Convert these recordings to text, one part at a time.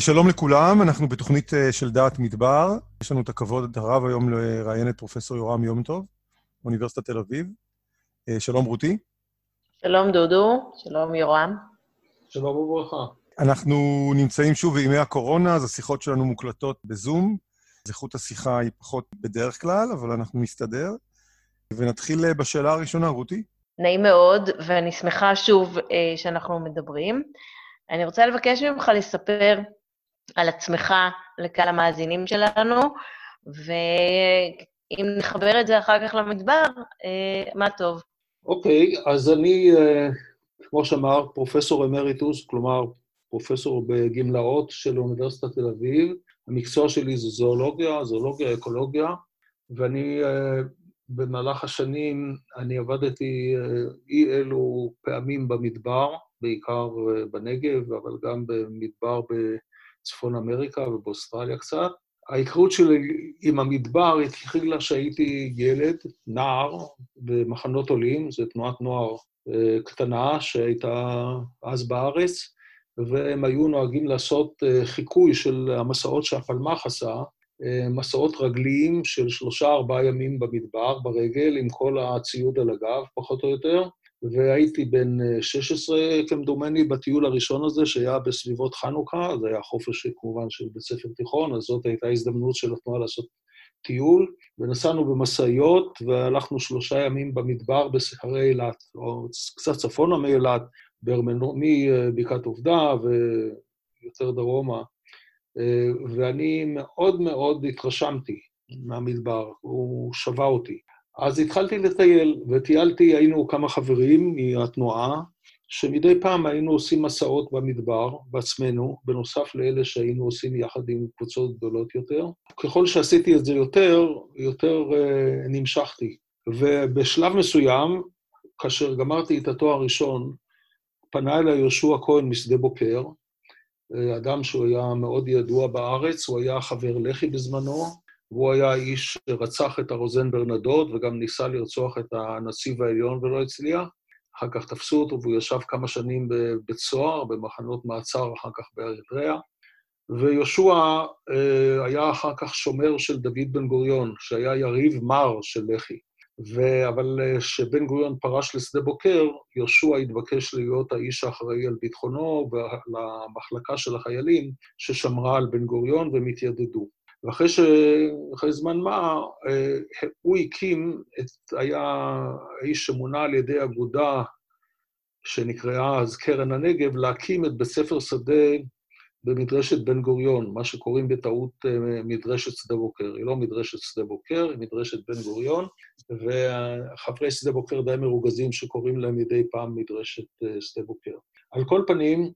שלום לכולם, אנחנו בתוכנית אה, של דעת מדבר. יש לנו את הכבוד הרב היום לראיין את פרופ' יורם יום טוב, אוניברסיטת תל אביב. אה, שלום רותי. שלום דודו, שלום יורם. שלום וברכה. אנחנו נמצאים שוב בימי הקורונה, אז השיחות שלנו מוקלטות בזום. אז איכות השיחה היא פחות בדרך כלל, אבל אנחנו נסתדר. ונתחיל אה, בשאלה הראשונה, רותי. נעים מאוד, ואני שמחה שוב אה, שאנחנו מדברים. אני רוצה לבקש ממך לספר על עצמך לקהל המאזינים שלנו, ואם נחבר את זה אחר כך למדבר, אה, מה טוב. אוקיי, okay, אז אני, אה, כמו שאמר, פרופסור אמריטוס, כלומר, פרופסור בגמלאות של אוניברסיטת תל אביב. המקצוע שלי זה זואולוגיה, זואולוגיה, אקולוגיה, ואני אה, במהלך השנים, אני עבדתי אי אלו פעמים במדבר, בעיקר בנגב, אבל גם במדבר בצפון אמריקה ובאוסטרליה קצת. ההיכרות שלי עם המדבר התחילה כשהייתי ילד, נער, במחנות עולים, זו תנועת נוער אה, קטנה שהייתה אז בארץ, והם היו נוהגים לעשות אה, חיקוי של המסעות שהפלמ"ח עשה, אה, מסעות רגליים של שלושה-ארבעה ימים במדבר, ברגל, עם כל הציוד על הגב, פחות או יותר. והייתי בן 16, אה, כמדומני, בטיול הראשון הזה, שהיה בסביבות חנוכה, זה היה חופש כמובן של בית ספר תיכון, אז זאת הייתה הזדמנות של התנועה לעשות טיול, ונסענו במשאיות, והלכנו שלושה ימים במדבר בסחרי אילת, או קצת צפונה מאילת, מבקעת עובדה ויותר דרומה. אה, ואני מאוד מאוד התרשמתי מהמדבר, הוא שבה אותי. אז התחלתי לטייל, וטיילתי, היינו כמה חברים מהתנועה, שמדי פעם היינו עושים מסעות במדבר בעצמנו, בנוסף לאלה שהיינו עושים יחד עם קבוצות גדולות יותר. ככל שעשיתי את זה יותר, יותר uh, נמשכתי. ובשלב מסוים, כאשר גמרתי את התואר הראשון, פנה אליי יהושע כהן משדה בוקר, אה, אדם שהוא היה מאוד ידוע בארץ, הוא היה חבר לח"י בזמנו, והוא היה איש שרצח את הרוזן ברנדות וגם ניסה לרצוח את הנציב העליון ולא הצליח. אחר כך תפסו אותו והוא ישב כמה שנים בבית סוהר, במחנות מעצר אחר כך באריתריאה. ויהושע אה, היה אחר כך שומר של דוד בן גוריון, שהיה יריב מר של לח"י. ו... אבל כשבן גוריון פרש לשדה בוקר, יהושע התבקש להיות האיש האחראי על ביטחונו ולמחלקה של החיילים ששמרה על בן גוריון והם התיידדו. ואחרי ש... אחרי זמן מה, אה, הוא הקים את... היה האיש שמונה על ידי אגודה שנקראה אז קרן הנגב, להקים את בית ספר שדה במדרשת בן גוריון, מה שקוראים בטעות אה, מדרשת שדה בוקר. היא לא מדרשת שדה בוקר, היא מדרשת בן גוריון, וחברי שדה בוקר די מרוגזים שקוראים להם מדי פעם מדרשת אה, שדה בוקר. על כל פנים,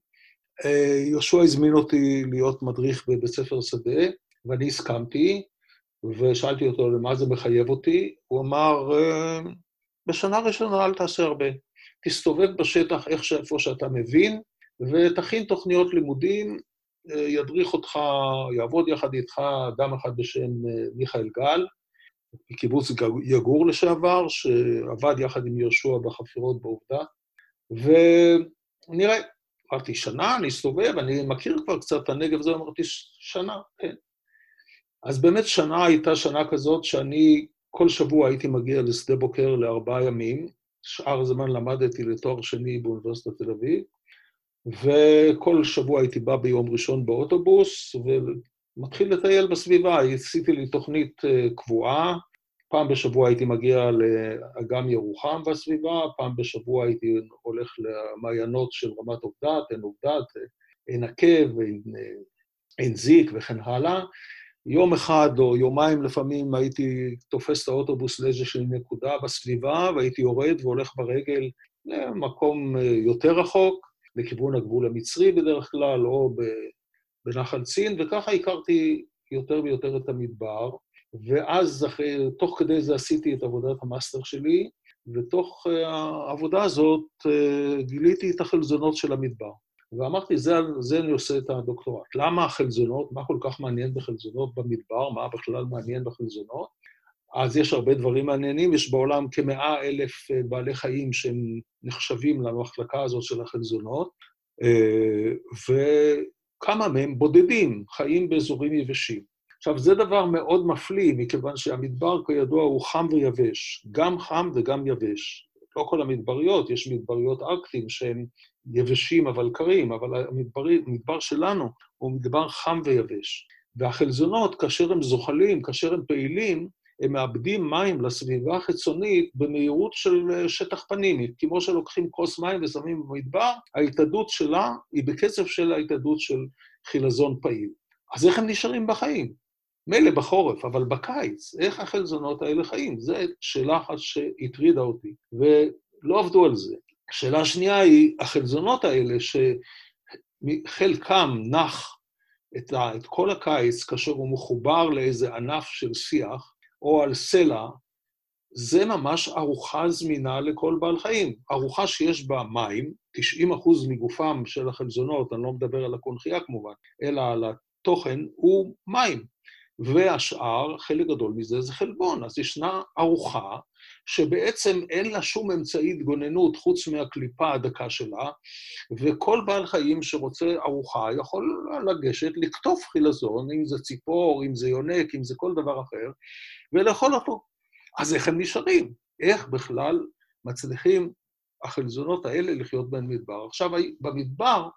יהושע הזמין אותי להיות מדריך בבית ספר שדה, ואני הסכמתי, ושאלתי אותו למה זה מחייב אותי, הוא אמר, אה, בשנה ראשונה אל תעשה הרבה. תסתובב בשטח איך שאיפה שאתה מבין, ותכין תוכניות לימודים, אה, ידריך אותך, יעבוד יחד איתך אדם אחד בשם אה, מיכאל גל, מקיבוץ יגור לשעבר, שעבד יחד עם יהושע בחפירות בעובדה, ונראה, אמרתי, שנה, אני אסתובב, אני מכיר כבר קצת את הנגב הזה, אמרתי, שנה, כן. אז באמת שנה הייתה שנה כזאת שאני כל שבוע הייתי מגיע לשדה בוקר לארבעה ימים, שאר הזמן למדתי לתואר שני באוניברסיטת תל אביב, וכל שבוע הייתי בא ביום ראשון באוטובוס, ומתחיל לטייל בסביבה. עשיתי לי תוכנית אה, קבועה, פעם בשבוע הייתי מגיע לאגם ירוחם בסביבה, פעם בשבוע הייתי הולך למעיינות של רמת עובדת, עין עובדת, עין עקב, עין זיק וכן הלאה. יום אחד או יומיים לפעמים הייתי תופס את האוטובוס לאיזושהי נקודה בסביבה, והייתי יורד והולך ברגל למקום אה, יותר רחוק, לכיוון הגבול המצרי בדרך כלל, או בנחל צין, וככה הכרתי יותר ויותר את המדבר. ואז, אחרי, תוך כדי זה עשיתי את עבודת המאסטר שלי, ותוך אה, העבודה הזאת אה, גיליתי את החלזונות של המדבר. ואמרתי, זה, זה אני עושה את הדוקטורט. למה החלזונות? מה כל כך מעניין בחלזונות במדבר? מה בכלל מעניין בחלזונות? אז יש הרבה דברים מעניינים. יש בעולם כמאה אלף אה, בעלי חיים שהם נחשבים למחלקה הזאת של החלזונות, אה, כמה מהם בודדים, חיים באזורים יבשים. עכשיו, זה דבר מאוד מפליא, מכיוון שהמדבר, כידוע, הוא חם ויבש. גם חם וגם יבש. לא כל המדבריות, יש מדבריות ארקטיים שהם יבשים אבל קרים, אבל המדבר שלנו הוא מדבר חם ויבש. והחלזונות, כאשר הם זוחלים, כאשר הם פעילים, הם מאבדים מים לסביבה החיצונית במהירות של אה, שטח פנים. כמו שלוקחים כוס מים ושמים במדבר, ההתאדות שלה היא בקצב של ההתאדות של חילזון פעיל. אז איך הם נשארים בחיים? מילא בחורף, אבל בקיץ, איך החלזונות האלה חיים? זו שאלה אחת שהטרידה אותי, ולא עבדו על זה. השאלה השנייה היא, החלזונות האלה, שחלקם נח את, ה, את כל הקיץ כאשר הוא מחובר לאיזה ענף של שיח, או על סלע, זה ממש ארוחה זמינה לכל בעל חיים. ארוחה שיש בה מים, 90 אחוז מגופם של החלזונות, אני לא מדבר על הקונכייה כמובן, אלא על התוכן, הוא מים. והשאר, חלק גדול מזה זה חלבון. אז ישנה ארוחה שבעצם אין לה שום אמצעי התגוננות חוץ מהקליפה הדקה שלה, וכל בעל חיים שרוצה ארוחה יכול לגשת, לקטוף חילזון, אם זה ציפור, אם זה יונק, אם זה כל דבר אחר, ולאכול אותו. אז איך הם נשארים? איך בכלל מצליחים החלזונות האלה לחיות במדבר? עכשיו, במדבר,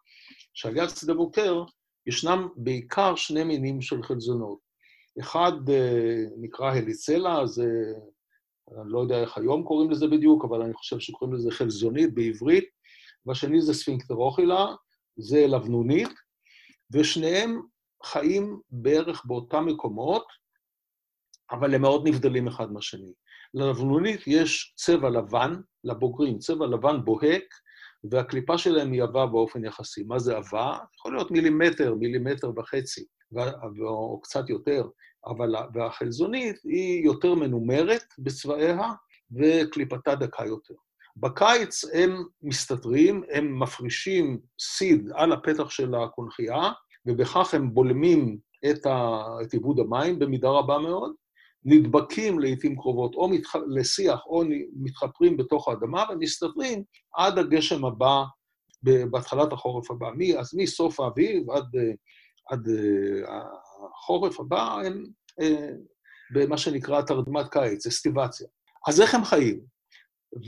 שעל יד שדה בוקר, ישנם בעיקר שני מינים של חלזונות. אחד אה, נקרא הליצלה, זה, אני לא יודע איך היום קוראים לזה בדיוק, אבל אני חושב שקוראים לזה חלזונית בעברית, והשני זה ספינקטרוחילה, זה לבנונית, ושניהם חיים בערך באותם מקומות, אבל הם מאוד נבדלים אחד מהשני. ללבנונית יש צבע לבן, לבוגרים, צבע לבן בוהק, והקליפה שלהם היא עבה באופן יחסי. מה זה עבה? יכול להיות מילימטר, מילימטר וחצי, או קצת יותר, אבל והחלזונית היא יותר מנומרת בצבעיה, וקליפתה דקה יותר. בקיץ הם מסתתרים, הם מפרישים סיד על הפתח של הקונכייה, ובכך הם בולמים את, ה, את עיבוד המים במידה רבה מאוד, נדבקים לעיתים קרובות או מתח... לשיח או מתחפרים בתוך האדמה ומסתתרים עד הגשם הבא בהתחלת החורף הבא. מי, אז מסוף האביב עד, עד אה, החורף הבא הם אה, במה שנקרא תרדמת קיץ, אסטיבציה. אז איך הם חיים?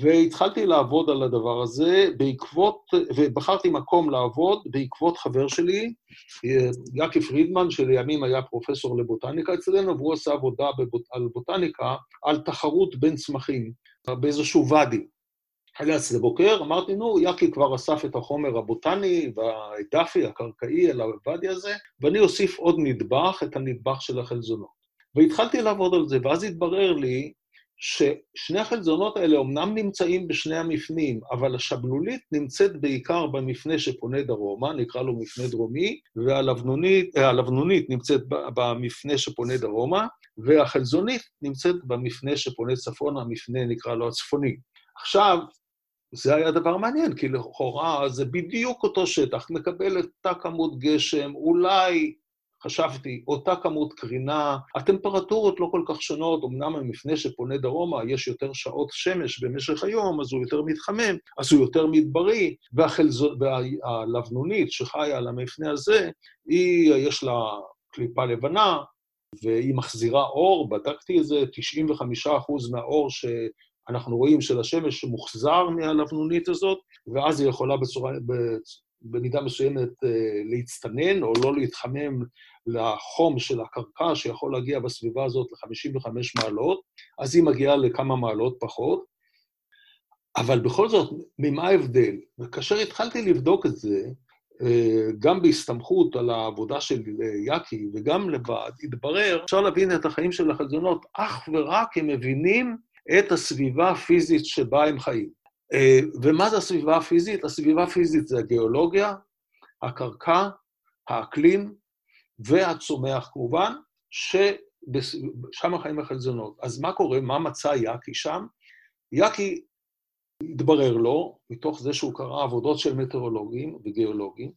והתחלתי לעבוד על הדבר הזה בעקבות, ובחרתי מקום לעבוד בעקבות חבר שלי, יאקי פרידמן, שלימים היה פרופסור לבוטניקה אצלנו, והוא עשה עבודה בבוט, על בוטניקה, על תחרות בין צמחים באיזשהו ואדי. היה אצלי בוקר, אמרתי, נו, יאקי כבר אסף את החומר הבוטני והדאפי, הקרקעי, אל הוואדי הזה, ואני אוסיף עוד נדבך, את הנדבך של החלזונות. והתחלתי לעבוד על זה, ואז התברר לי ששני החלזונות האלה אומנם נמצאים בשני המפנים, אבל השבלולית נמצאת בעיקר במפנה שפונה דרומה, נקרא לו מפנה דרומי, והלבנונית אה, נמצאת במפנה שפונה דרומה, והחלזונית נמצאת במפנה שפונה צפונה, המפנה נקרא לו הצפוני. עכשיו, זה היה דבר מעניין, כי לכאורה זה בדיוק אותו שטח, מקבל את אותה כמות גשם, אולי חשבתי, אותה כמות קרינה, הטמפרטורות לא כל כך שונות, אמנם המפנה שפונה דרומה, יש יותר שעות שמש במשך היום, אז הוא יותר מתחמם, אז הוא יותר מדברי, והחלזו, והלבנונית שחיה על המפנה הזה, היא, יש לה קליפה לבנה, והיא מחזירה אור, בדקתי את זה, 95% מהאור שאנחנו רואים של השמש מוחזר מהלבנונית הזאת, ואז היא יכולה בצורה, במידה מסוימת אה, להצטנן או לא להתחמם לחום של הקרקע, שיכול להגיע בסביבה הזאת ל-55 מעלות, אז היא מגיעה לכמה מעלות פחות. אבל בכל זאת, ממה ההבדל? וכאשר התחלתי לבדוק את זה, אה, גם בהסתמכות על העבודה של יאקי וגם לבד, התברר, אפשר להבין את החיים של החלזונות אך ורק אם מבינים את הסביבה הפיזית שבה הם חיים. אה, ומה זה הסביבה הפיזית? הסביבה הפיזית זה הגיאולוגיה, הקרקע, האקלים והצומח כמובן, ששם החיים החלזונות. אז מה קורה? מה מצא יאקי שם? יאקי, התברר לו, מתוך זה שהוא קרא עבודות של מטאורולוגים וגיאולוגים,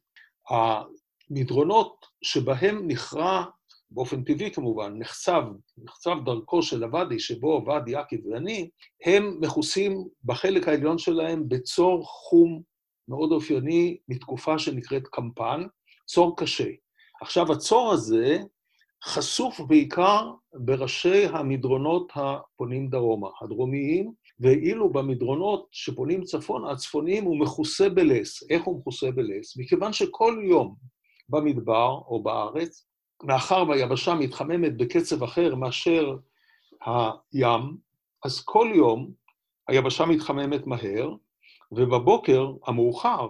המדרונות שבהם נכרע באופן טבעי כמובן, נחצב, נחצב דרכו של הוואדי, שבו עבד יעקב ואני, הם מכוסים בחלק העליון שלהם בצור חום מאוד אופייני מתקופה שנקראת קמפן, צור קשה. עכשיו, הצור הזה חשוף בעיקר בראשי המדרונות הפונים דרומה, הדרומיים, ואילו במדרונות שפונים צפונה, הצפוניים, הוא מכוסה בלס. איך הוא מכוסה בלס? מכיוון שכל יום במדבר או בארץ, מאחר והיבשה מתחממת בקצב אחר מאשר הים, אז כל יום היבשה מתחממת מהר, ובבוקר המאוחר,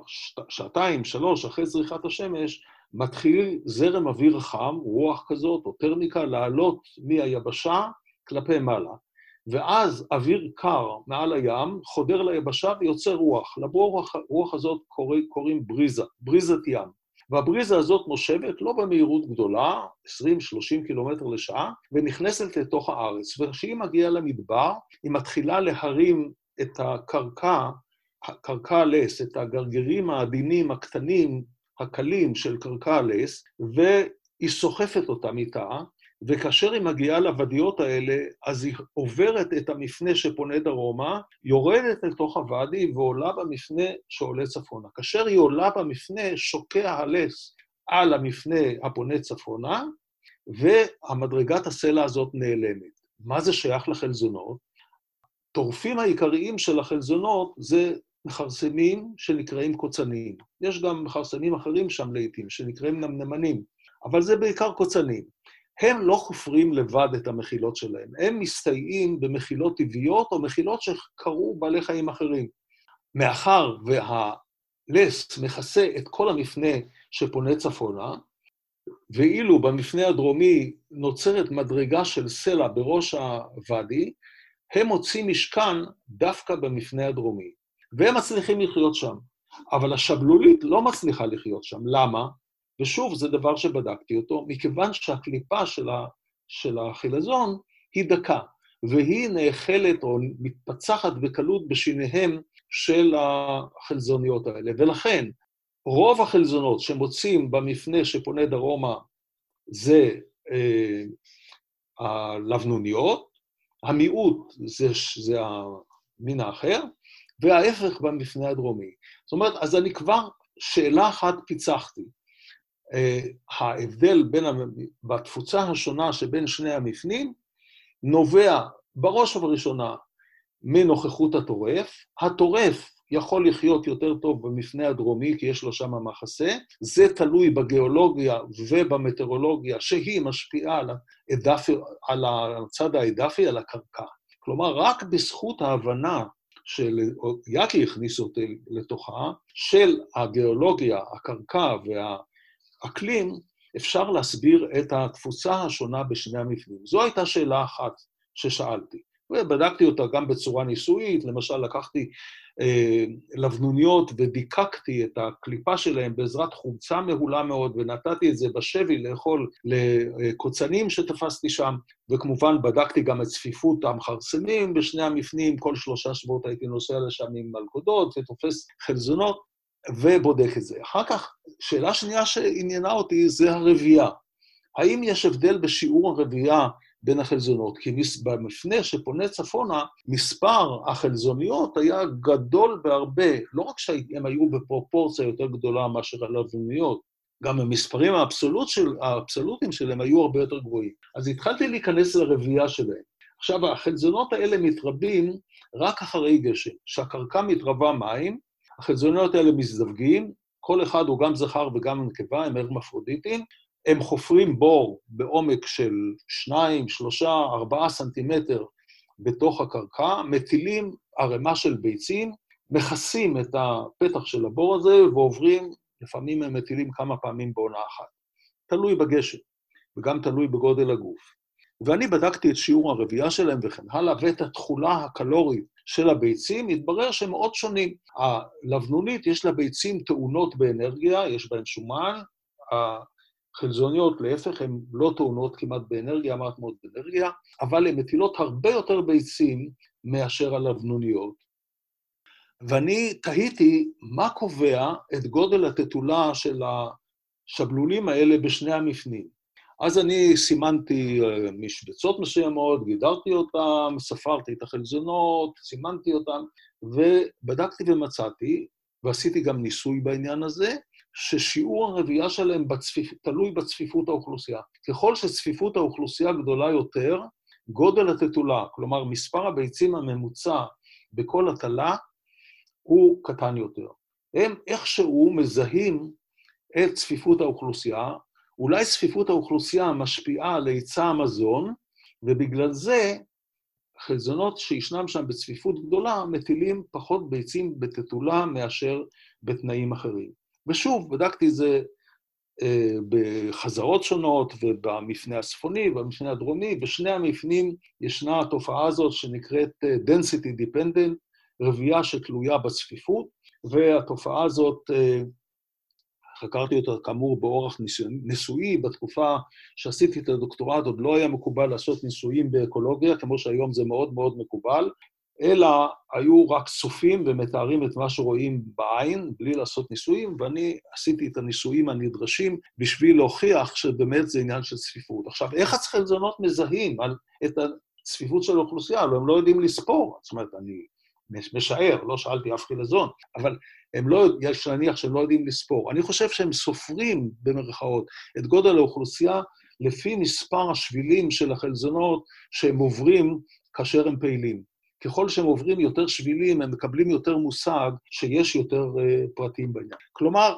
שעתיים, שלוש, אחרי זריחת השמש, מתחיל זרם אוויר חם, רוח כזאת, או טרמיקה, לעלות מהיבשה כלפי מעלה. ואז אוויר קר מעל הים חודר ליבשה ויוצר רוח. לרוח רוח הזאת קורא, קוראים בריזה, בריזת ים. והבריזה הזאת נושבת לא במהירות גדולה, 20-30 קילומטר לשעה, ונכנסת לתוך הארץ. וכשהיא מגיעה למדבר, היא מתחילה להרים את הקרקע, קרקע הלס, את הגרגירים העדינים, הקטנים, הקלים של קרקע הלס, והיא סוחפת אותם איתה, וכאשר היא מגיעה לוודיות האלה, אז היא עוברת את המפנה שפונה דרומה, יורדת לתוך הוואדי ועולה במפנה שעולה צפונה. כאשר היא עולה במפנה, שוקע הלס על המפנה הפונה צפונה, והמדרגת הסלע הזאת נעלמת. מה זה שייך לחלזונות? טורפים העיקריים של החלזונות זה מכרסמים שנקראים קוצנים. יש גם מכרסמים אחרים שם לעיתים, שנקראים נמנמנים, אבל זה בעיקר קוצנים. הם לא חופרים לבד את המחילות שלהם, הם מסתייעים במחילות טבעיות או מחילות שקרו בעלי חיים אחרים. מאחר והלס מכסה את כל המפנה שפונה צפונה, ואילו במפנה הדרומי נוצרת מדרגה של סלע בראש הוואדי, הם מוצאים משכן דווקא במפנה הדרומי, והם מצליחים לחיות שם. אבל השבלולית לא מצליחה לחיות שם. למה? ושוב, זה דבר שבדקתי אותו, מכיוון שהקליפה של, ה, של החילזון היא דקה, והיא נאכלת או מתפצחת בקלות בשיניהם של החלזוניות האלה. ולכן, רוב החלזונות שמוצאים במפנה שפונה דרומה זה אה, הלבנוניות, המיעוט זה, זה המין האחר, וההפך במפנה הדרומי. זאת אומרת, אז אני כבר שאלה אחת פיצחתי. אה, ההבדל בין, בתפוצה השונה שבין שני המפנים, נובע בראש ובראשונה מנוכחות הטורף. הטורף יכול לחיות יותר טוב במפנה הדרומי, כי יש לו שם מחסה. זה תלוי בגיאולוגיה ובמטאורולוגיה, שהיא משפיעה על, הדף, על הצד העדפי, על הקרקע. כלומר, רק בזכות ההבנה של, יאקי הכניס אותי לתוכה, של הגיאולוגיה, הקרקע וה... אקלים, אפשר להסביר את התפוצה השונה בשני המבנים. זו הייתה שאלה אחת ששאלתי. ובדקתי אותה גם בצורה ניסויית, למשל לקחתי אה, לבנוניות ודיקקתי את הקליפה שלהם בעזרת חומצה מהולה מאוד, ונתתי את זה בשבי לאכול לקוצנים שתפסתי שם, וכמובן בדקתי גם את צפיפות המכרסמים בשני המפנים, כל שלושה שבועות הייתי נוסע לשם עם מלכודות ותופס חלזונות. ובודק את זה. אחר כך, שאלה שנייה שעניינה אותי זה הרבייה. האם יש הבדל בשיעור הרבייה בין החלזונות? כי במפנה שפונה צפונה, מספר החלזוניות היה גדול בהרבה, לא רק שהם היו בפרופורציה יותר גדולה מאשר הלבנוניות, גם המספרים האבסולוט של, האבסולוטיים שלהם היו הרבה יותר גבוהים. אז התחלתי להיכנס לרבייה שלהם. עכשיו, החלזונות האלה מתרבים רק אחרי גשם. כשהקרקע מתרבה מים, החלזוניות האלה מזדווגים, כל אחד הוא גם זכר וגם נקבה, הם הרמפרודיטים, הם חופרים בור בעומק של 2, 3, 4 סנטימטר בתוך הקרקע, מטילים ערימה של ביצים, מכסים את הפתח של הבור הזה ועוברים, לפעמים הם מטילים כמה פעמים בעונה אחת. תלוי בגשם, וגם תלוי בגודל הגוף. ואני בדקתי את שיעור הרבייה שלהם וכן הלאה, ואת התכולה הקלורית של הביצים, התברר שהם מאוד שונים. הלבנונית, יש לה ביצים טעונות באנרגיה, יש בהן שומן, החלזוניות, להפך, הן לא טעונות כמעט באנרגיה, מעט מאוד באנרגיה, אבל הן מטילות הרבה יותר ביצים מאשר הלבנוניות. ואני תהיתי מה קובע את גודל התתולה של השבלולים האלה בשני המפנים. אז אני סימנתי אה, משבצות מסוימות, גידרתי אותן, ספרתי את החלזונות, סימנתי אותן, ובדקתי ומצאתי, ועשיתי גם ניסוי בעניין הזה, ששיעור הרבייה שלהם בצפיפ... תלוי בצפיפות האוכלוסייה. ככל שצפיפות האוכלוסייה גדולה יותר, גודל התתולה, כלומר מספר הביצים הממוצע בכל הטלה, הוא קטן יותר. הם איכשהו מזהים את צפיפות האוכלוסייה, אולי צפיפות האוכלוסייה משפיעה על היצע המזון, ובגלל זה חלזונות שישנם שם בצפיפות גדולה מטילים פחות ביצים בתתולה מאשר בתנאים אחרים. ושוב, בדקתי את זה אה, בחזרות שונות ובמפנה הצפוני ובמפנה הדרומי. בשני המפנים ישנה התופעה הזאת שנקראת אה, density dependent, רבייה שתלויה בצפיפות, והתופעה הזאת, אה, חקרתי אותה כאמור באורח ניסויי, בתקופה שעשיתי את הדוקטורט עוד לא היה מקובל לעשות ניסויים באקולוגיה, כמו שהיום זה מאוד מאוד מקובל, אלא היו רק צופים ומתארים את מה שרואים בעין, בלי לעשות ניסויים, ואני עשיתי את הניסויים הנדרשים בשביל להוכיח שבאמת זה עניין של צפיפות. עכשיו, איך הצחלזונות מזהים על, את הצפיפות של האוכלוסייה? הלוא הם לא יודעים לספור. זאת אומרת, אני משער, לא שאלתי אף חילזון, אבל הם לא, יש להניח שהם לא יודעים לספור. אני חושב שהם סופרים, במרכאות, את גודל האוכלוסייה לפי מספר השבילים של החלזונות שהם עוברים כאשר הם פעילים. ככל שהם עוברים יותר שבילים, הם מקבלים יותר מושג שיש יותר uh, פרטים בעניין. כלומר,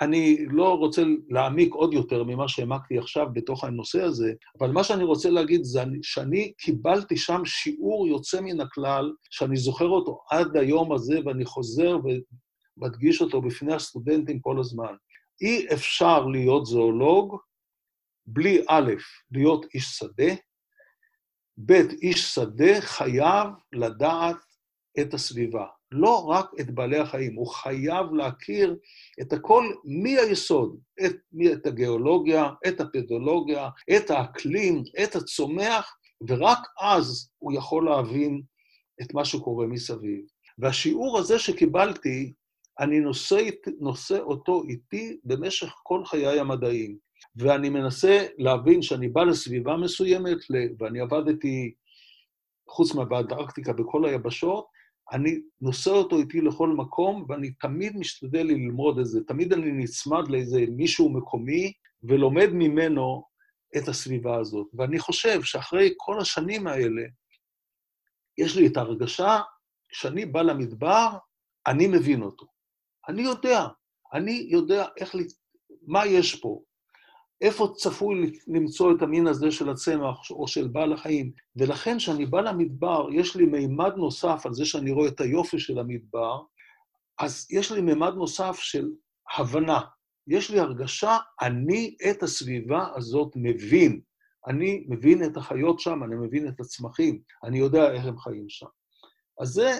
אני לא רוצה להעמיק עוד יותר ממה שהעמקתי עכשיו בתוך הנושא הזה, אבל מה שאני רוצה להגיד זה שאני קיבלתי שם שיעור יוצא מן הכלל, שאני זוכר אותו עד היום הזה, ואני חוזר ומדגיש אותו בפני הסטודנטים כל הזמן. אי אפשר להיות זואולוג בלי א', להיות איש שדה, ב', איש שדה חייב לדעת את הסביבה, לא רק את בעלי החיים, הוא חייב להכיר את הכל מהיסוד, את, את הגיאולוגיה, את הפדולוגיה, את האקלים, את הצומח, ורק אז הוא יכול להבין את מה שקורה מסביב. והשיעור הזה שקיבלתי, אני נושא, נושא אותו איתי במשך כל חיי המדעיים. ואני מנסה להבין שאני בא לסביבה מסוימת, ואני עבדתי, חוץ מהאנטארקטיקה, בכל היבשות, אני נושא אותו איתי לכל מקום, ואני תמיד משתדל ללמוד את זה. תמיד אני נצמד לאיזה מישהו מקומי, ולומד ממנו את הסביבה הזאת. ואני חושב שאחרי כל השנים האלה, יש לי את ההרגשה, כשאני בא למדבר, אני מבין אותו. אני יודע, אני יודע איך, מה יש פה, איפה צפוי למצוא את המין הזה של הצמח או של בעל החיים. ולכן, כשאני בא למדבר, יש לי מימד נוסף על זה שאני רואה את היופי של המדבר, אז יש לי מימד נוסף של הבנה. יש לי הרגשה, אני את הסביבה הזאת מבין. אני מבין את החיות שם, אני מבין את הצמחים, אני יודע איך הם חיים שם. אז זה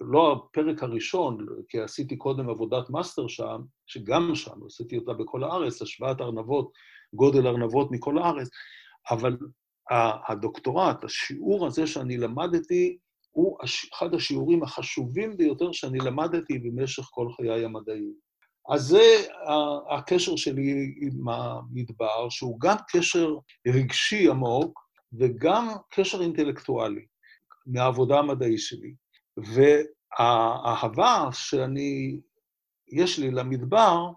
לא הפרק הראשון, כי עשיתי קודם עבודת מאסטר שם, שגם שם, עשיתי אותה בכל הארץ, השוואת ארנבות גודל ארנבות מכל הארץ, אבל הדוקטורט, השיעור הזה שאני למדתי, הוא אחד השיעורים החשובים ביותר שאני למדתי במשך כל חיי המדעיים. אז זה הקשר שלי עם המדבר, שהוא גם קשר רגשי עמוק וגם קשר אינטלקטואלי מהעבודה המדעית שלי. והאהבה שאני, יש לי למדבר,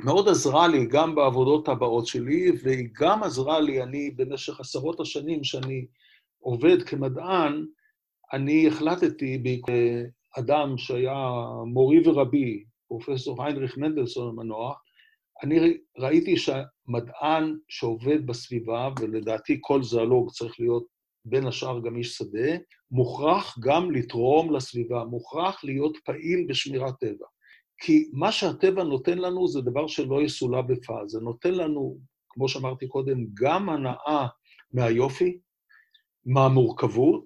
מאוד עזרה לי גם בעבודות הבאות שלי, והיא גם עזרה לי, אני במשך עשרות השנים שאני עובד כמדען, אני החלטתי באדם שהיה מורי ורבי, פרופסור היינריך מנדלסון המנוח, אני ראיתי שמדען שעובד בסביבה, ולדעתי כל זואלוג צריך להיות בין השאר גם איש שדה, מוכרח גם לתרום לסביבה, מוכרח להיות פעיל בשמירת טבע. כי מה שהטבע נותן לנו זה דבר שלא יסולא בפז. זה נותן לנו, כמו שאמרתי קודם, גם הנאה מהיופי, מהמורכבות,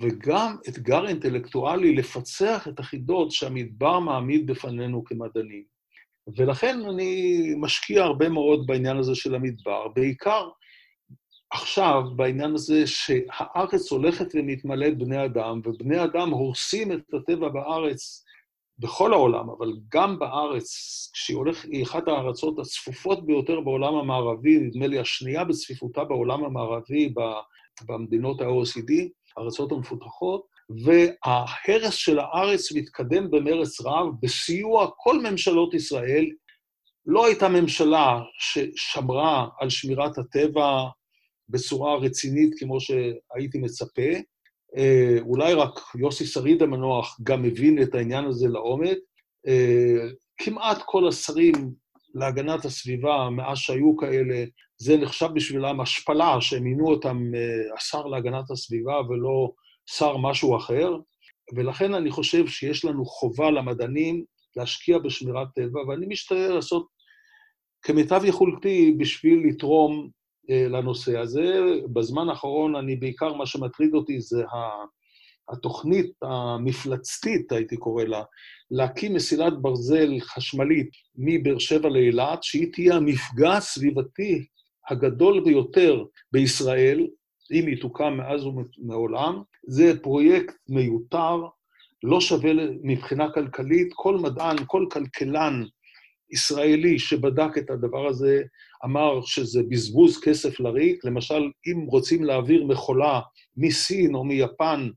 וגם אתגר אינטלקטואלי לפצח את החידות שהמדבר מעמיד בפנינו כמדענים. ולכן אני משקיע הרבה מאוד בעניין הזה של המדבר, בעיקר עכשיו בעניין הזה שהארץ הולכת ומתמלאת בני אדם, ובני אדם הורסים את הטבע בארץ בכל העולם, אבל גם בארץ, כשהיא הולכת, היא אחת הארצות הצפופות ביותר בעולם המערבי, נדמה לי השנייה בצפיפותה בעולם המערבי במדינות ה-OECD, הארצות המפותחות, וההרס של הארץ מתקדם במרץ רב בסיוע כל ממשלות ישראל, לא הייתה ממשלה ששמרה על שמירת הטבע בצורה רצינית כמו שהייתי מצפה. אה, אולי רק יוסי שריד המנוח גם הבין את העניין הזה לעומק. אה, כמעט כל השרים להגנת הסביבה, מאז שהיו כאלה, זה נחשב בשבילם השפלה שהם מינו אותם אה, השר להגנת הסביבה ולא שר משהו אחר. ולכן אני חושב שיש לנו חובה למדענים להשקיע בשמירת טבע, ואני משתדל לעשות כמיטב יכולתי בשביל לתרום לנושא הזה. בזמן האחרון אני בעיקר, מה שמטריד אותי זה התוכנית המפלצתית, הייתי קורא לה, להקים מסילת ברזל חשמלית מבאר שבע לאילת, שהיא תהיה המפגע הסביבתי הגדול ביותר בישראל, אם היא תוקם מאז ומעולם. זה פרויקט מיותר, לא שווה מבחינה כלכלית. כל מדען, כל כלכלן ישראלי שבדק את הדבר הזה אמר שזה בזבוז כסף לריק. למשל, אם רוצים להעביר מכולה מסין או מיפן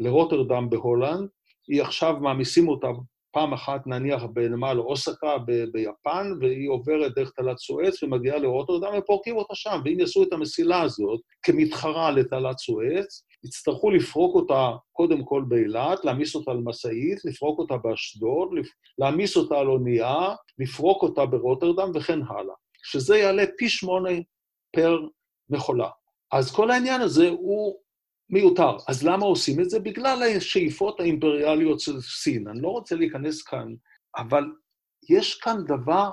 לרוטרדם בהולנד, היא עכשיו מעמיסים אותה פעם אחת נניח בנמל אוסקה ב- ביפן, והיא עוברת דרך תעלת סואץ ומגיעה לרוטרדם ופורקים אותה שם. ואם יעשו את המסילה הזאת כמתחרה לתעלת סואץ, יצטרכו לפרוק אותה קודם כל באילת, להעמיס אותה על משאית, לפרוק אותה באשדוד, להעמיס אותה על אונייה, לפרוק אותה ברוטרדם וכן הלאה. שזה יעלה פי שמונה פר מכולה. אז כל העניין הזה הוא מיותר. אז למה עושים את זה? בגלל השאיפות האימפריאליות של סין. אני לא רוצה להיכנס כאן, אבל יש כאן דבר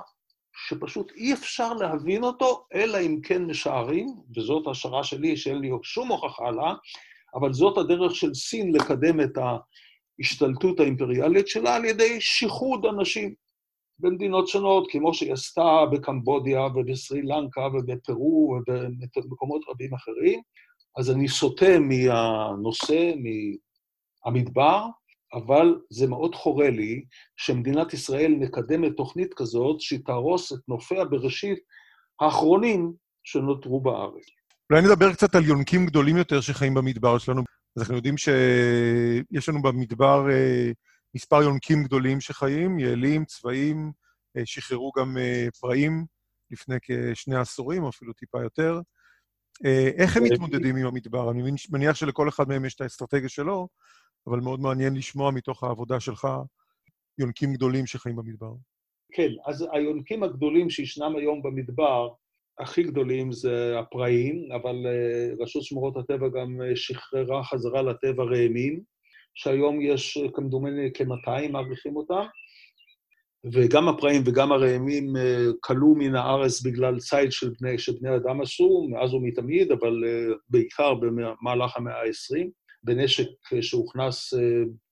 שפשוט אי אפשר להבין אותו, אלא אם כן משערים, וזאת השערה שלי, שאין לי שום הוכחה לה, אבל זאת הדרך של סין לקדם את ההשתלטות האימפריאלית שלה על ידי שיחוד אנשים במדינות שונות, כמו שהיא עשתה בקמבודיה ובסרי לנקה ובפרו ובמקומות רבים אחרים. אז אני סוטה מהנושא, מהמדבר, אבל זה מאוד חורה לי שמדינת ישראל מקדמת תוכנית כזאת שהיא תהרוס את נופי הבראשית האחרונים שנותרו בארץ. אולי נדבר קצת על יונקים גדולים יותר שחיים במדבר שלנו. אז אנחנו יודעים שיש לנו במדבר אה, מספר יונקים גדולים שחיים, יעלים, צבעים, אה, שחררו גם אה, פראים לפני כשני עשורים, אפילו טיפה יותר. איך הם מתמודדים עם המדבר? אני מניח שלכל אחד מהם יש את האסטרטגיה שלו, אבל מאוד מעניין לשמוע מתוך העבודה שלך יונקים גדולים שחיים במדבר. כן, אז היונקים הגדולים שישנם היום במדבר, הכי גדולים זה הפראיים, אבל רשות שמורות הטבע גם שחררה חזרה לטבע ראמים, שהיום יש uh, כמדומני כ-200 מעריכים אותם, וגם הפראים וגם הראמים uh, כלו מן הארץ בגלל ציד של בני, שבני אדם עשו, מאז ומתמיד, אבל uh, בעיקר במהלך המאה ה-20, בנשק שהוכנס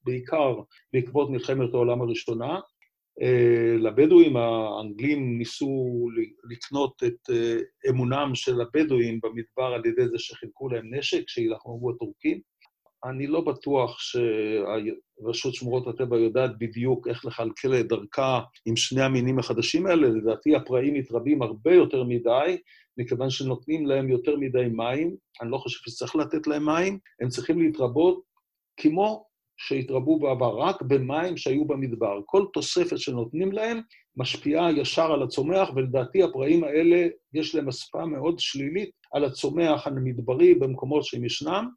בעיקר בעקבות מלחמת העולם הראשונה. אה, לבדואים, האנגלים ניסו לקנות את אה, אמונם של הבדואים במדבר על ידי זה שחילקו להם נשק, שיילחמו בטורקים. אני לא בטוח שרשות שמורות הטבע יודעת בדיוק איך לכלכל את דרכה עם שני המינים החדשים האלה. לדעתי הפראים מתרבים הרבה יותר מדי, מכיוון שנותנים להם יותר מדי מים. אני לא חושב שצריך לתת להם מים, הם צריכים להתרבות כמו שהתרבו בעבר, רק במים שהיו במדבר. כל תוספת שנותנים להם משפיעה ישר על הצומח, ולדעתי הפראים האלה, יש להם השפעה מאוד שלילית על הצומח המדברי במקומות שהם ישנם.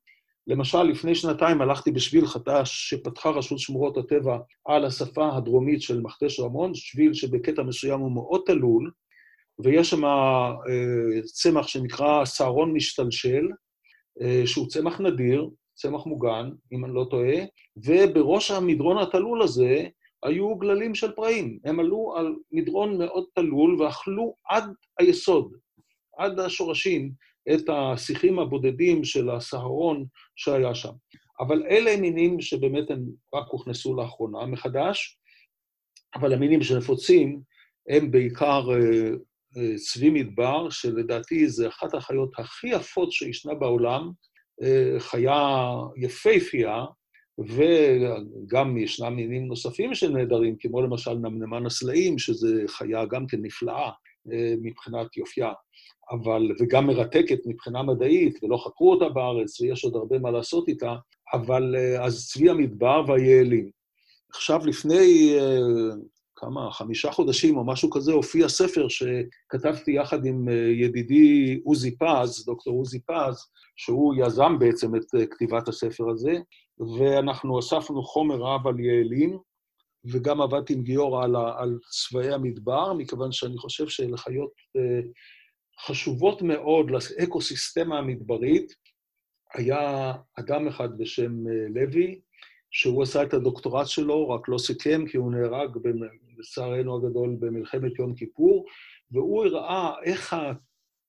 למשל, לפני שנתיים הלכתי בשביל חדש שפתחה רשות שמורות הטבע על השפה הדרומית של מכתש רמון, שביל שבקטע מסוים הוא מאוד תלול, ויש שם אה, צמח שנקרא סהרון משתלשל, אה, שהוא צמח נדיר, צמח מוגן, אם אני לא טועה, ובראש המדרון התלול הזה היו גללים של פראים. הם עלו על מדרון מאוד תלול ואכלו עד היסוד, עד השורשים, את השיחים הבודדים של הסהרון שהיה שם. אבל אלה מינים שבאמת הם רק הוכנסו לאחרונה מחדש, אבל המינים שנפוצים הם בעיקר אה, אה, צבי מדבר, שלדעתי זה אחת החיות הכי יפות שישנה בעולם, חיה יפייפייה, וגם ישנם מינים נוספים שנהדרים, כמו למשל נמנמן הסלעים, שזו חיה גם כן נפלאה אה, מבחינת יופייה, אבל, וגם מרתקת מבחינה מדעית, ולא חקרו אותה בארץ, ויש עוד הרבה מה לעשות איתה, אבל אה, אז צבי המדבר והיעלים. עכשיו, לפני אה, כמה, חמישה חודשים או משהו כזה, הופיע ספר שכתבתי יחד עם אה, ידידי עוזי פז, דוקטור עוזי פז, שהוא יזם בעצם את אה, כתיבת הספר הזה, ואנחנו אספנו חומר רב על יעלים, וגם עבדתי עם גיורא על, על צבאי המדבר, מכיוון שאני חושב שאלה חיות אה, חשובות מאוד לאקו-סיסטמה המדברית. היה אדם אחד בשם לוי, שהוא עשה את הדוקטורט שלו, רק לא סיכם, כי הוא נהרג, לצערנו הגדול, במלחמת יום כיפור, והוא הראה איך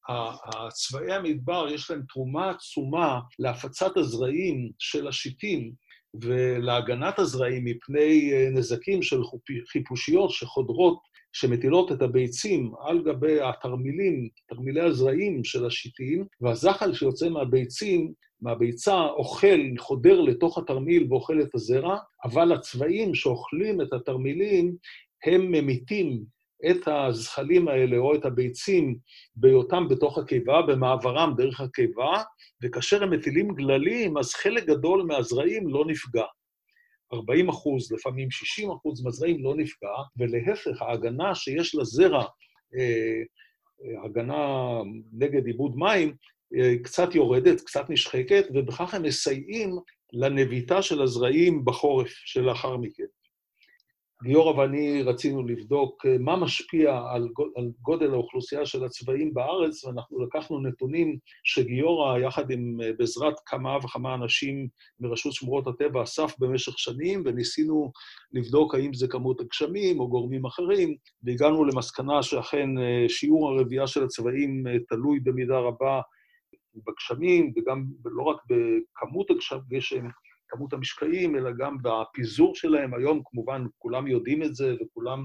הצבאי המדבר, יש להם תרומה עצומה להפצת הזרעים של השיטים ולהגנת הזרעים מפני אה, נזקים של חיפושיות שחודרות, שמטילות את הביצים על גבי התרמילים, תרמילי הזרעים של השיטים, והזחל שיוצא מהביצים מהביצה אוכל, חודר לתוך התרמיל ואוכל את הזרע, אבל הצבעים שאוכלים את התרמילים, הם ממיתים את הזחלים האלה או את הביצים בהיותם בתוך הקיבה, במעברם דרך הקיבה, וכאשר הם מטילים גללים, אז חלק גדול מהזרעים לא נפגע. 40 אחוז, לפעמים 60 אחוז מהזרעים לא נפגע, ולהפך, ההגנה שיש לזרע, אה, הגנה נגד עיבוד מים, אה, קצת יורדת, קצת נשחקת, ובכך הם מסייעים לנביטה של הזרעים בחורף שלאחר מכן. גיורא ואני רצינו לבדוק אה, מה משפיע על גודל האוכלוסייה של הצבעים בארץ, ואנחנו לקחנו נתונים שגיורא, יחד עם, אה, בעזרת כמה וכמה אנשים מרשות שמורות הטבע, אסף במשך שנים, וניסינו לבדוק האם זה כמות הגשמים או גורמים אחרים, והגענו למסקנה שאכן שיעור הרבייה של הצבעים תלוי במידה רבה בגשמים, וגם לא רק בכמות הגשם, כמות המשקעים, אלא גם בפיזור שלהם. היום כמובן כולם יודעים את זה וכולם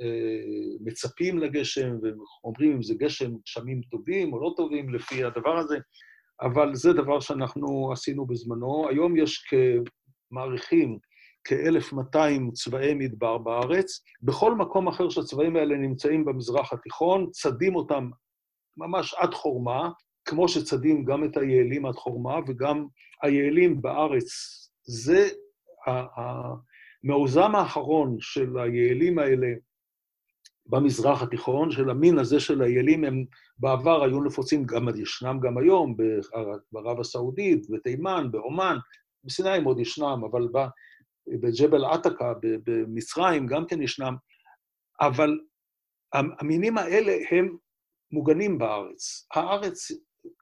אה, מצפים לגשם ואומרים אם זה גשם, גשמים טובים או לא טובים לפי הדבר הזה, אבל זה דבר שאנחנו עשינו בזמנו. היום יש כמעריכים כ-1,200 צבאי מדבר בארץ. בכל מקום אחר שהצבאים האלה נמצאים במזרח התיכון, צדים אותם ממש עד חורמה, כמו שצדים גם את היעלים עד חורמה וגם היעלים בארץ. זה המאוזם האחרון של היעלים האלה במזרח התיכון, של המין הזה של היעלים, הם בעבר היו נפוצים, גם ישנם גם היום, בערב הסעודית, בתימן, בעומאן, בסיני הם עוד ישנם, אבל בג'בל עתקה, במצרים, גם כן ישנם. אבל המינים האלה הם מוגנים בארץ. הארץ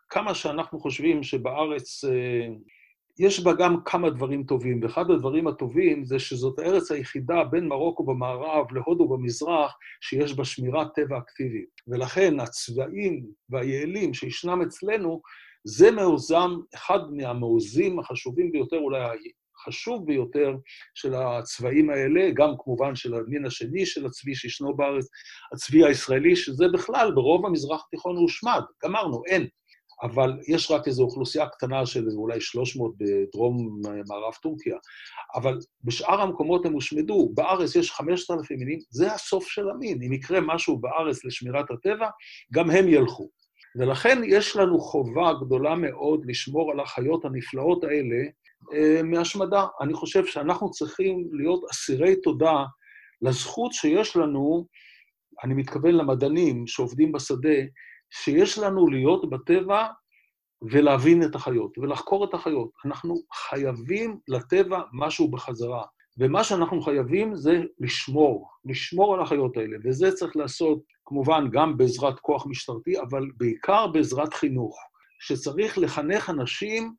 כמה שאנחנו חושבים שבארץ אה, יש בה גם כמה דברים טובים, ואחד הדברים הטובים זה שזאת הארץ היחידה בין מרוקו במערב להודו במזרח שיש בה שמירת טבע אקטיבית. ולכן הצבעים והיעלים שישנם אצלנו, זה מעוזם, אחד מהמעוזים החשובים ביותר, אולי החשוב ביותר של הצבעים האלה, גם כמובן של המין השני של הצבי שישנו בארץ, הצבי הישראלי, שזה בכלל, ברוב המזרח התיכון הוא הושמד, גמרנו, אין. אבל יש רק איזו אוכלוסייה קטנה של אולי 300 בדרום מערב טורקיה, אבל בשאר המקומות הם הושמדו. בארץ יש 5,000 מינים, זה הסוף של המין. אם יקרה משהו בארץ לשמירת הטבע, גם הם ילכו. ולכן יש לנו חובה גדולה מאוד לשמור על החיות הנפלאות האלה אה, מהשמדה. אני חושב שאנחנו צריכים להיות אסירי תודה לזכות שיש לנו, אני מתכוון למדענים שעובדים בשדה, שיש לנו להיות בטבע ולהבין את החיות, ולחקור את החיות. אנחנו חייבים לטבע משהו בחזרה, ומה שאנחנו חייבים זה לשמור, לשמור על החיות האלה, וזה צריך לעשות כמובן גם בעזרת כוח משטרתי, אבל בעיקר בעזרת חינוך, שצריך לחנך אנשים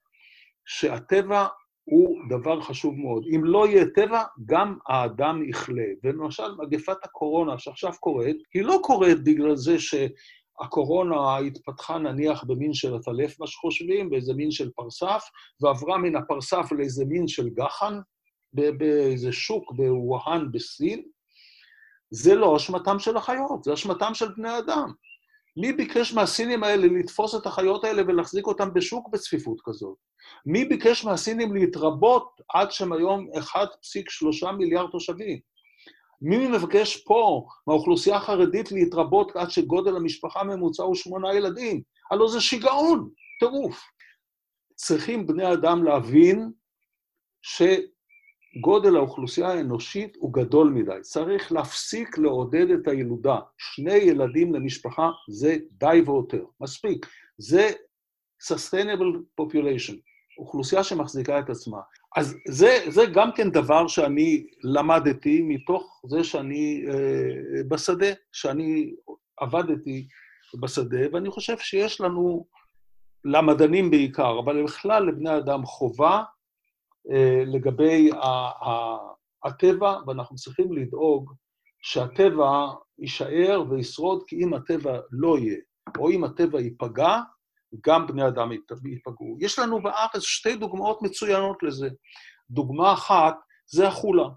שהטבע הוא דבר חשוב מאוד. אם לא יהיה טבע, גם האדם יכלה. ולמשל, מגפת הקורונה שעכשיו קורית, היא לא קורית בגלל זה ש... הקורונה התפתחה נניח במין של עטלף, מה שחושבים, באיזה מין של פרסף, ועברה מן הפרסף לאיזה מין של גחן, באיזה שוק בווהאן בסין. זה לא אשמתם של החיות, זה אשמתם של בני אדם. מי ביקש מהסינים האלה לתפוס את החיות האלה ולהחזיק אותם בשוק בצפיפות כזאת? מי ביקש מהסינים להתרבות עד שהם היום 1.3 מיליארד תושבים? מי מבקש פה, מהאוכלוסייה החרדית, להתרבות עד שגודל המשפחה הממוצע הוא שמונה ילדים? הלוא זה שיגעון, טירוף. צריכים בני אדם להבין גודל האוכלוסייה האנושית הוא גדול מדי. צריך להפסיק לעודד את הילודה. שני ילדים למשפחה זה די ויותר, מספיק. זה sustainable population, אוכלוסייה שמחזיקה את עצמה. אז זה, זה גם כן דבר שאני למדתי מתוך זה שאני אה, בשדה, שאני עבדתי בשדה, ואני חושב שיש לנו, למדענים בעיקר, אבל בכלל לבני אדם חובה אה, לגבי הטבע, ואנחנו צריכים לדאוג שהטבע יישאר וישרוד, כי אם הטבע לא יהיה, או אם הטבע ייפגע, גם בני אדם ייפגעו. יש לנו בארץ שתי דוגמאות מצוינות לזה. דוגמה אחת זה החולה.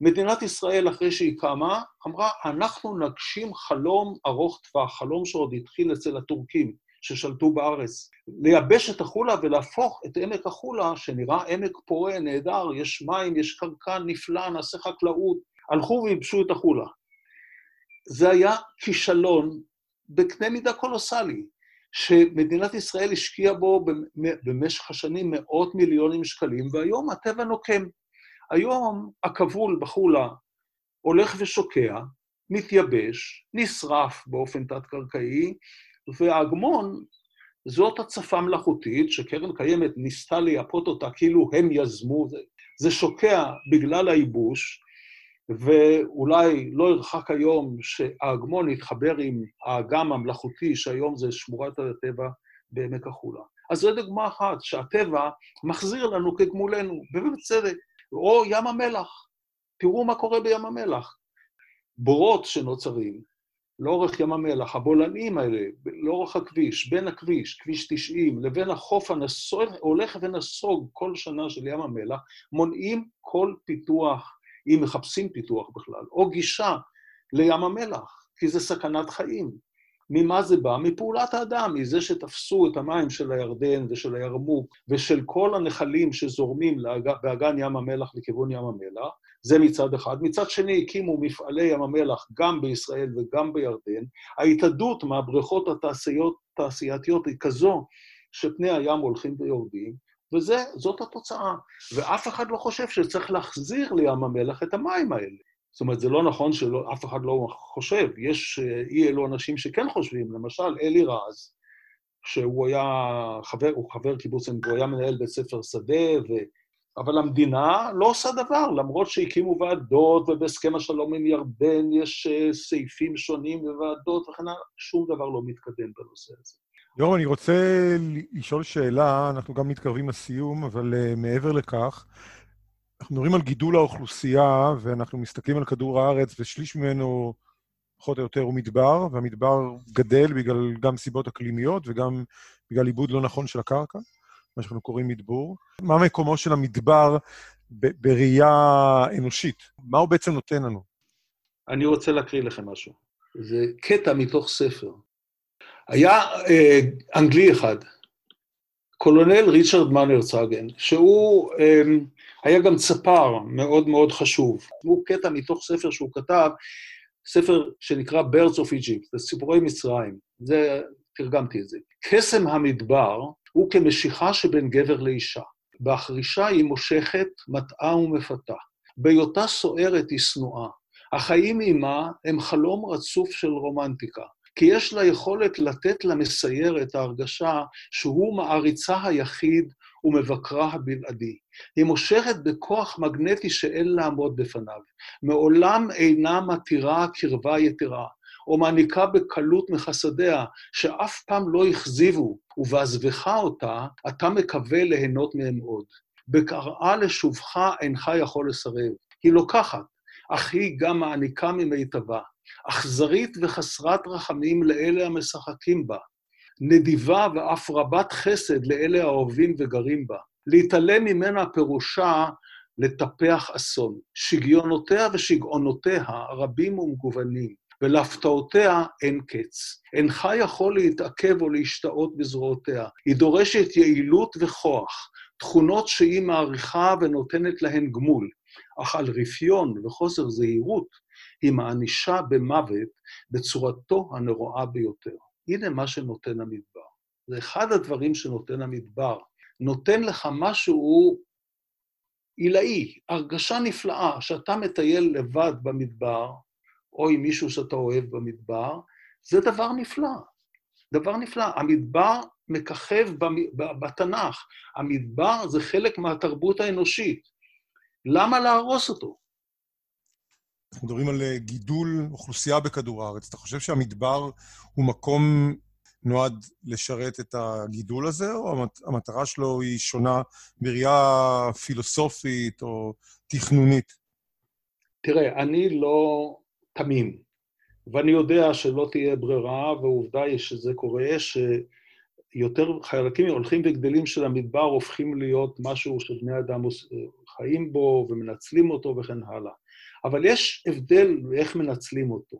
מדינת ישראל, אחרי שהיא קמה, אמרה, אנחנו נגשים חלום ארוך טווח, חלום שעוד התחיל אצל הטורקים. ששלטו בארץ. לייבש את החולה ולהפוך את עמק החולה, שנראה עמק פורה, נהדר, יש מים, יש קרקע נפלא, נעשה חקלאות. הלכו וייבשו את החולה. זה היה כישלון בקנה מידה קולוסלי, שמדינת ישראל השקיעה בו במשך השנים מאות מיליונים שקלים, והיום הטבע נוקם. היום הכבול בחולה הולך ושוקע, מתייבש, נשרף באופן תת-קרקעי, והאגמון, זאת הצפה מלאכותית שקרן קיימת ניסתה לייפות אותה כאילו הם יזמו, זה, זה שוקע בגלל הייבוש, ואולי לא ירחק היום שהאגמון יתחבר עם האגם המלאכותי, שהיום זה שמורת הטבע בעמק החולה. אז זו דוגמה אחת, שהטבע מחזיר לנו כגמולנו, ובצדק. או ים המלח, תראו מה קורה בים המלח. בורות שנוצרים, לאורך ים המלח, הבולענים האלה, לאורך הכביש, בין הכביש, כביש 90, לבין החוף הנסוג, הולך ונסוג כל שנה של ים המלח, מונעים כל פיתוח, אם מחפשים פיתוח בכלל, או גישה לים המלח, כי זה סכנת חיים. ממה זה בא? מפעולת האדם, מזה שתפסו את המים של הירדן ושל הירמוק ושל כל הנחלים שזורמים באגן ים המלח לכיוון ים המלח, זה מצד אחד. מצד שני, הקימו מפעלי ים המלח גם בישראל וגם בירדן. ההתאדות מהבריכות התעשייתיות היא כזו שפני הים הולכים ויורדים, וזאת התוצאה. ואף אחד לא חושב שצריך להחזיר לים המלח את המים האלה. זאת אומרת, זה לא נכון שאף אחד לא חושב. יש אי אלו אנשים שכן חושבים, למשל אלי רז, שהוא היה חבר, הוא חבר קיבוץ, הוא היה מנהל בית ספר שדה, ו... אבל המדינה לא עושה דבר, למרות שהקימו ועדות, ובהסכם השלום עם ירדן יש אה, סעיפים שונים וועדות וכן הלאה, שום דבר לא מתקדם בנושא הזה. יורם, אני רוצה לשאול שאלה, אנחנו גם מתקרבים לסיום, אבל uh, מעבר לכך, אנחנו מדברים על גידול האוכלוסייה, ואנחנו מסתכלים על כדור הארץ, ושליש ממנו, פחות או יותר, הוא מדבר, והמדבר גדל בגלל גם סיבות אקלימיות וגם בגלל עיבוד לא נכון של הקרקע. מה שאנחנו קוראים מדבור. מה מקומו של המדבר בראייה אנושית? מה הוא בעצם נותן לנו? אני רוצה להקריא לכם משהו. זה קטע מתוך ספר. היה אה, אנגלי אחד, קולונל ריצ'רד מאנרצגן, שהוא אה, היה גם צפר מאוד מאוד חשוב. הוא קטע מתוך ספר שהוא כתב, ספר שנקרא Birds of Egypt, זה סיפורי מצרים. זה, תרגמתי את זה. קסם המדבר הוא כמשיכה שבין גבר לאישה. בהחרישה היא מושכת, מטעה ומפתה. בהיותה סוערת היא שנואה. החיים עימה הם חלום רצוף של רומנטיקה, כי יש לה יכולת לתת למסייר את ההרגשה שהוא מעריצה היחיד ומבקרה הבלעדי. היא מושכת בכוח מגנטי שאין לעמוד בפניו. מעולם אינה מתירה קרבה יתרה. או מעניקה בקלות מחסדיה, שאף פעם לא הכזיבו, ובעזבך אותה, אתה מקווה ליהנות מהם עוד. בקראה לשובך אינך יכול לסרב. היא לוקחת, אך היא גם מעניקה ממיטבה. אכזרית וחסרת רחמים לאלה המשחקים בה. נדיבה ואף רבת חסד לאלה האוהבים וגרים בה. להתעלם ממנה פירושה לטפח אסון. שגיונותיה ושגעונותיה רבים ומגוונים. ולהפתעותיה אין קץ. אינך יכול להתעכב או להשתאות בזרועותיה. היא דורשת יעילות וכוח, תכונות שהיא מעריכה ונותנת להן גמול, אך על רפיון וחוסר זהירות היא מענישה במוות בצורתו הנוראה ביותר. הנה מה שנותן המדבר. זה אחד הדברים שנותן המדבר. נותן לך משהו עילאי, הרגשה נפלאה, שאתה מטייל לבד במדבר, או עם מישהו שאתה אוהב במדבר, זה דבר נפלא. דבר נפלא. המדבר מככב בתנ"ך. המדבר זה חלק מהתרבות האנושית. למה להרוס אותו? אנחנו מדברים על אה, גידול אוכלוסייה בכדור הארץ. אתה חושב שהמדבר הוא מקום נועד לשרת את הגידול הזה, או המטרה שלו היא שונה בראייה פילוסופית או תכנונית? תראה, אני לא תמים, ואני יודע שלא תהיה ברירה, ועובדה היא שזה קורה, שיותר חלקים הולכים וגדלים של המדבר הופכים להיות משהו שבני אדם חיים בו ומנצלים אותו וכן הלאה. אבל יש הבדל באיך מנצלים אותו.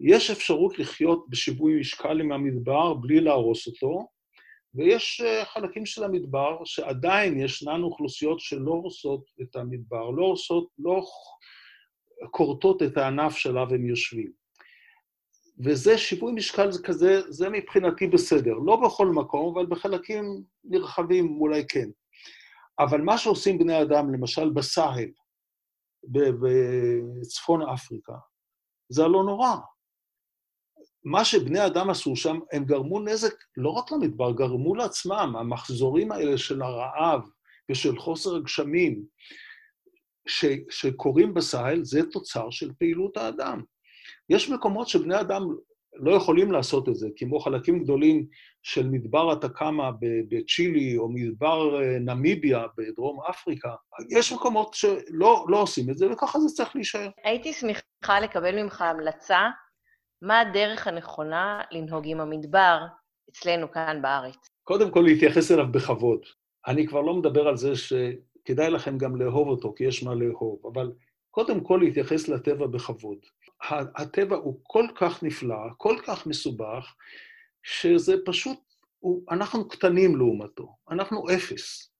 יש אפשרות לחיות בשיווי משקל עם המדבר בלי להרוס אותו, ויש אה, חלקים של המדבר שעדיין ישנן אוכלוסיות שלא הורסות את המדבר, לא הורסות, לא כורתות את הענף שעליו הם יושבים. וזה שיווי משקל זה כזה, זה מבחינתי בסדר. לא בכל מקום, אבל בחלקים נרחבים אולי כן. אבל מה שעושים בני אדם, למשל בסהל, בצפון אפריקה, זה הלא נורא. מה שבני אדם עשו שם, הם גרמו נזק לא רק למדבר, גרמו לעצמם. המחזורים האלה של הרעב ושל חוסר הגשמים ש, שקורים בסהל, זה תוצר של פעילות האדם. יש מקומות שבני אדם לא יכולים לעשות את זה, כמו חלקים גדולים של מדבר התקאמה בצ'ילי, או מדבר אה, נמיביה בדרום אפריקה. יש מקומות שלא לא עושים את זה, וככה זה צריך להישאר. הייתי שמחה לקבל ממך המלצה מה הדרך הנכונה לנהוג עם המדבר אצלנו כאן בארץ. קודם כל, להתייחס אליו בכבוד. אני כבר לא מדבר על זה שכדאי לכם גם לאהוב אותו, כי יש מה לאהוב, אבל קודם כל להתייחס לטבע בכבוד. הטבע הוא כל כך נפלא, כל כך מסובך, שזה פשוט, הוא, אנחנו קטנים לעומתו, אנחנו אפס.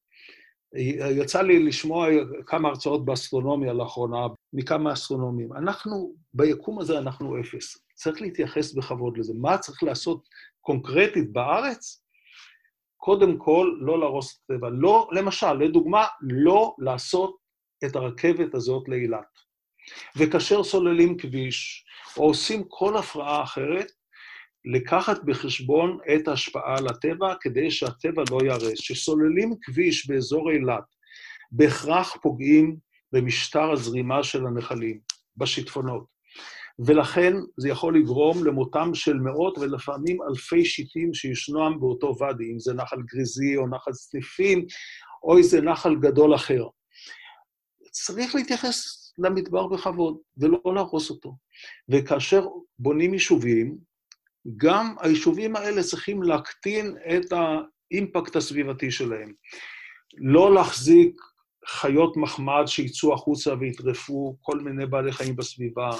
יצא לי לשמוע כמה הרצאות באסטרונומיה לאחרונה, מכמה אסטרונומים. אנחנו, ביקום הזה אנחנו אפס. צריך להתייחס בכבוד לזה. מה צריך לעשות קונקרטית בארץ? קודם כל, לא להרוס את הטבע. לא, למשל, לדוגמה, לא לעשות את הרכבת הזאת לאילת. וכאשר סוללים כביש, או עושים כל הפרעה אחרת, לקחת בחשבון את ההשפעה על הטבע כדי שהטבע לא ייהרס. כשסוללים כביש באזור אילת, בהכרח פוגעים במשטר הזרימה של הנחלים, בשיטפונות. ולכן זה יכול לגרום למותם של מאות ולפעמים אלפי שיטים שישנם באותו ואדי, אם זה נחל גריזי או נחל סניפים, או איזה נחל גדול אחר. צריך להתייחס למדבר בכבוד ולא להרוס אותו. וכאשר בונים יישובים, גם היישובים האלה צריכים להקטין את האימפקט הסביבתי שלהם. לא להחזיק חיות מחמד שיצאו החוצה ויטרפו כל מיני בעלי חיים בסביבה,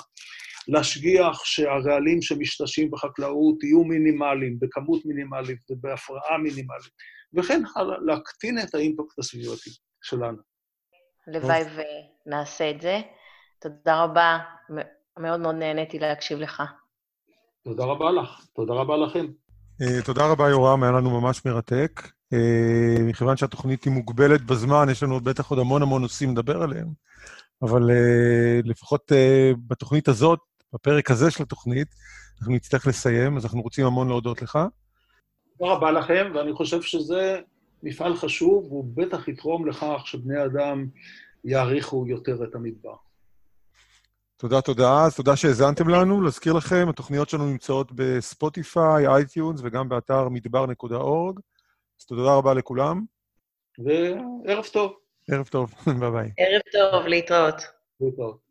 להשגיח שהרעלים שמשתשים בחקלאות יהיו מינימליים, בכמות מינימלית ובהפרעה מינימלית, וכן הלאה, להקטין את האימפקט הסביבתי שלנו. הלוואי ונעשה את זה. תודה רבה, מאוד מאוד נהניתי להקשיב לך. תודה רבה לך, תודה רבה לכם. Uh, תודה רבה, יורם, היה לנו ממש מרתק. Uh, מכיוון שהתוכנית היא מוגבלת בזמן, יש לנו בטח עוד המון המון נושאים לדבר עליהם, אבל uh, לפחות uh, בתוכנית הזאת, בפרק הזה של התוכנית, אנחנו נצטרך לסיים, אז אנחנו רוצים המון להודות לך. תודה רבה לכם, ואני חושב שזה מפעל חשוב, והוא בטח יתרום לכך שבני אדם יעריכו יותר את המדבר. תודה, תודה. אז תודה שהאזנתם לנו. להזכיר לכם, התוכניות שלנו נמצאות ב Spotify, iTunes וגם באתר מדבר.org. אז תודה רבה לכולם. וערב טוב. ערב טוב, ביי ביי. ערב טוב, להתראות. להתראות.